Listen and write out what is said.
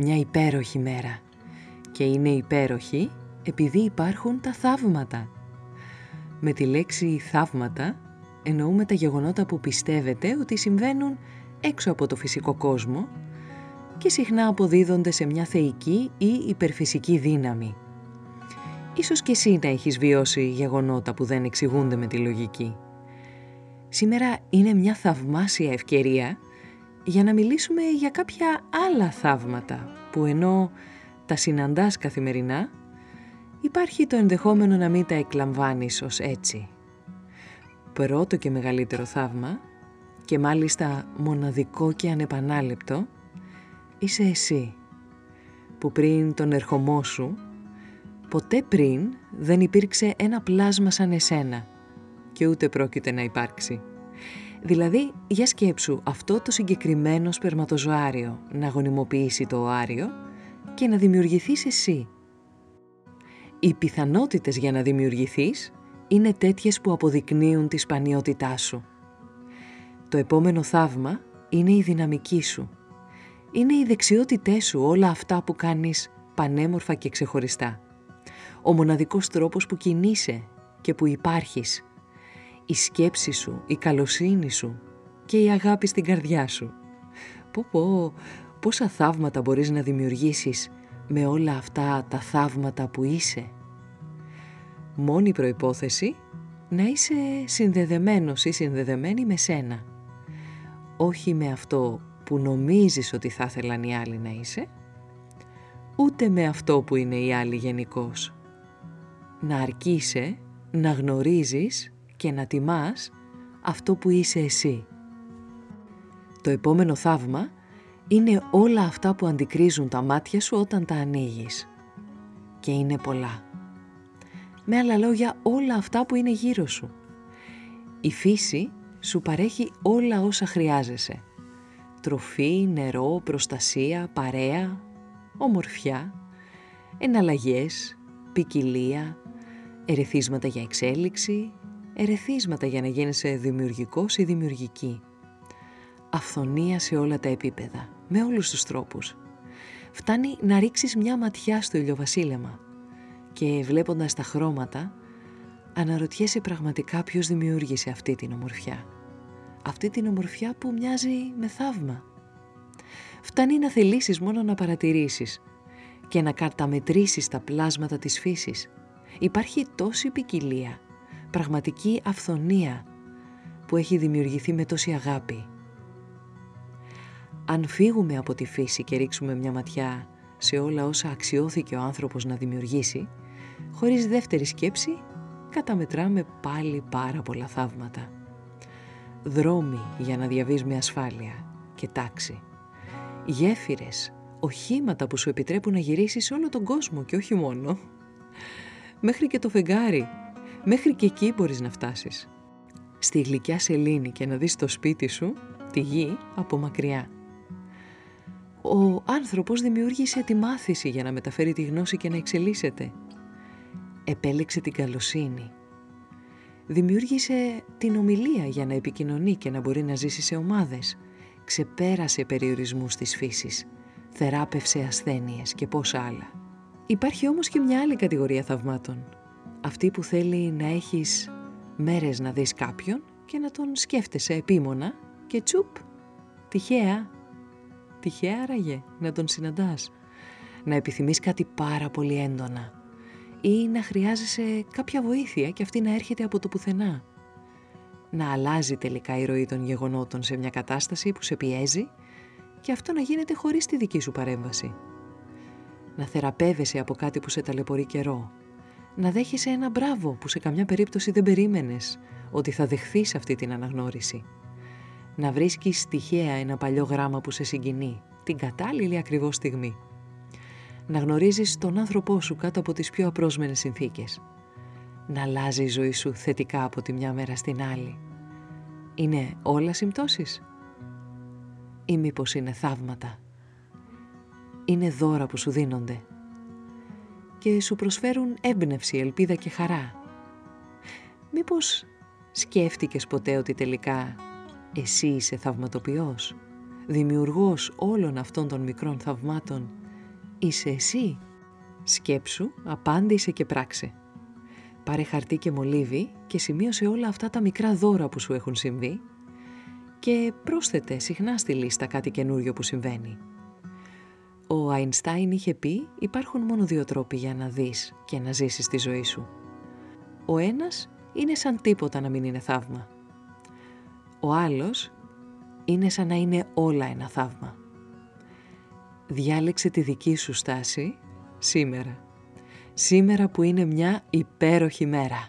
μια υπέροχη μέρα. Και είναι υπέροχη επειδή υπάρχουν τα θαύματα. Με τη λέξη θαύματα εννοούμε τα γεγονότα που πιστεύετε ότι συμβαίνουν έξω από το φυσικό κόσμο και συχνά αποδίδονται σε μια θεϊκή ή υπερφυσική δύναμη. Ίσως και εσύ να έχεις βιώσει γεγονότα που δεν εξηγούνται με τη λογική. Σήμερα είναι μια θαυμάσια ευκαιρία για να μιλήσουμε για κάποια άλλα θαύματα που ενώ τα συναντάς καθημερινά υπάρχει το ενδεχόμενο να μην τα εκλαμβάνεις ως έτσι. Πρώτο και μεγαλύτερο θαύμα και μάλιστα μοναδικό και ανεπανάληπτο είσαι εσύ που πριν τον ερχομό σου ποτέ πριν δεν υπήρξε ένα πλάσμα σαν εσένα και ούτε πρόκειται να υπάρξει. Δηλαδή, για σκέψου αυτό το συγκεκριμένο σπερματοζωάριο να γονιμοποιήσει το οάριο και να δημιουργηθείς εσύ. Οι πιθανότητες για να δημιουργηθείς είναι τέτοιες που αποδεικνύουν τη σπανιότητά σου. Το επόμενο θαύμα είναι η δυναμική σου. Είναι οι δεξιότητές σου όλα αυτά που κάνεις πανέμορφα και ξεχωριστά. Ο μοναδικός τρόπος που κινείσαι και που υπάρχεις η σκέψη σου, η καλοσύνη σου και η αγάπη στην καρδιά σου. Πω πω, πόσα θαύματα μπορείς να δημιουργήσεις με όλα αυτά τα θαύματα που είσαι. Μόνη προϋπόθεση να είσαι συνδεδεμένος ή συνδεδεμένη με σένα. Όχι με αυτό που νομίζεις ότι θα ήθελαν οι άλλοι να είσαι, ούτε με αυτό που είναι οι άλλοι γενικώς. Να αρκείσαι, να γνωρίζεις και να τιμάς αυτό που είσαι εσύ. Το επόμενο θαύμα είναι όλα αυτά που αντικρίζουν τα μάτια σου όταν τα ανοίγεις. Και είναι πολλά. Με άλλα λόγια όλα αυτά που είναι γύρω σου. Η φύση σου παρέχει όλα όσα χρειάζεσαι. Τροφή, νερό, προστασία, παρέα, ομορφιά, εναλλαγές, ποικιλία, ερεθίσματα για εξέλιξη, ερεθίσματα για να γίνεσαι δημιουργικός ή δημιουργική. Αυθονία σε όλα τα επίπεδα, με όλους τους τρόπους. Φτάνει να ρίξεις μια ματιά στο ηλιοβασίλεμα και βλέποντας τα χρώματα αναρωτιέσαι πραγματικά ποιος δημιούργησε αυτή την ομορφιά. Αυτή την ομορφιά που μοιάζει με θαύμα. Φτάνει να θελήσεις μόνο να παρατηρήσεις και να καταμετρήσεις τα πλάσματα της φύσης. Υπάρχει τόση ποικιλία πραγματική αυθονία που έχει δημιουργηθεί με τόση αγάπη. Αν φύγουμε από τη φύση και ρίξουμε μια ματιά σε όλα όσα αξιώθηκε ο άνθρωπος να δημιουργήσει, χωρίς δεύτερη σκέψη καταμετράμε πάλι πάρα πολλά θαύματα. Δρόμοι για να διαβείς με ασφάλεια και τάξη. Γέφυρες, οχήματα που σου επιτρέπουν να γυρίσεις όλο τον κόσμο και όχι μόνο. Μέχρι και το φεγγάρι Μέχρι και εκεί μπορείς να φτάσεις. Στη γλυκιά σελήνη και να δεις το σπίτι σου, τη γη, από μακριά. Ο άνθρωπος δημιούργησε τη μάθηση για να μεταφέρει τη γνώση και να εξελίσσεται. Επέλεξε την καλοσύνη. Δημιούργησε την ομιλία για να επικοινωνεί και να μπορεί να ζήσει σε ομάδες. Ξεπέρασε περιορισμούς της φύσης. Θεράπευσε ασθένειες και πόσα άλλα. Υπάρχει όμως και μια άλλη κατηγορία θαυμάτων αυτή που θέλει να έχεις μέρες να δεις κάποιον και να τον σκέφτεσαι επίμονα και τσουπ, τυχαία, τυχαία άραγε να τον συναντάς. να επιθυμείς κάτι πάρα πολύ έντονα ή να χρειάζεσαι κάποια βοήθεια και αυτή να έρχεται από το πουθενά. Να αλλάζει τελικά η ροή των γεγονότων σε μια κατάσταση που σε πιέζει και αυτό να γίνεται χωρίς τη δική σου παρέμβαση. Να θεραπεύεσαι από κάτι που σε ταλαιπωρεί καιρό. Να δέχεσαι ένα μπράβο που σε καμιά περίπτωση δεν περίμενες ότι θα δεχθείς αυτή την αναγνώριση. Να βρίσκεις τυχαία ένα παλιό γράμμα που σε συγκινεί, την κατάλληλη ακριβώς στιγμή να γνωρίζεις τον άνθρωπό σου κάτω από τις πιο απρόσμενες συνθήκες. Να αλλάζει η ζωή σου θετικά από τη μια μέρα στην άλλη. Είναι όλα συμπτώσεις; Ή μήπως είναι θαύματα; Είναι δώρα που σου δίνονται; Και σου προσφέρουν έμπνευση, ελπίδα και χαρά. Μήπως σκέφτηκες ποτέ ότι τελικά εσύ είσαι θαυματοποιός, δημιουργός όλων αυτών των μικρών θαυμάτων; Είσαι εσύ. Σκέψου, απάντησε και πράξε. Πάρε χαρτί και μολύβι και σημείωσε όλα αυτά τα μικρά δώρα που σου έχουν συμβεί και πρόσθετε συχνά στη λίστα κάτι καινούριο που συμβαίνει. Ο Αϊνστάιν είχε πει υπάρχουν μόνο δύο τρόποι για να δεις και να ζήσεις τη ζωή σου. Ο ένας είναι σαν τίποτα να μην είναι θαύμα. Ο άλλος είναι σαν να είναι όλα ένα θαύμα διάλεξε τη δική σου στάση σήμερα. Σήμερα που είναι μια υπέροχη μέρα.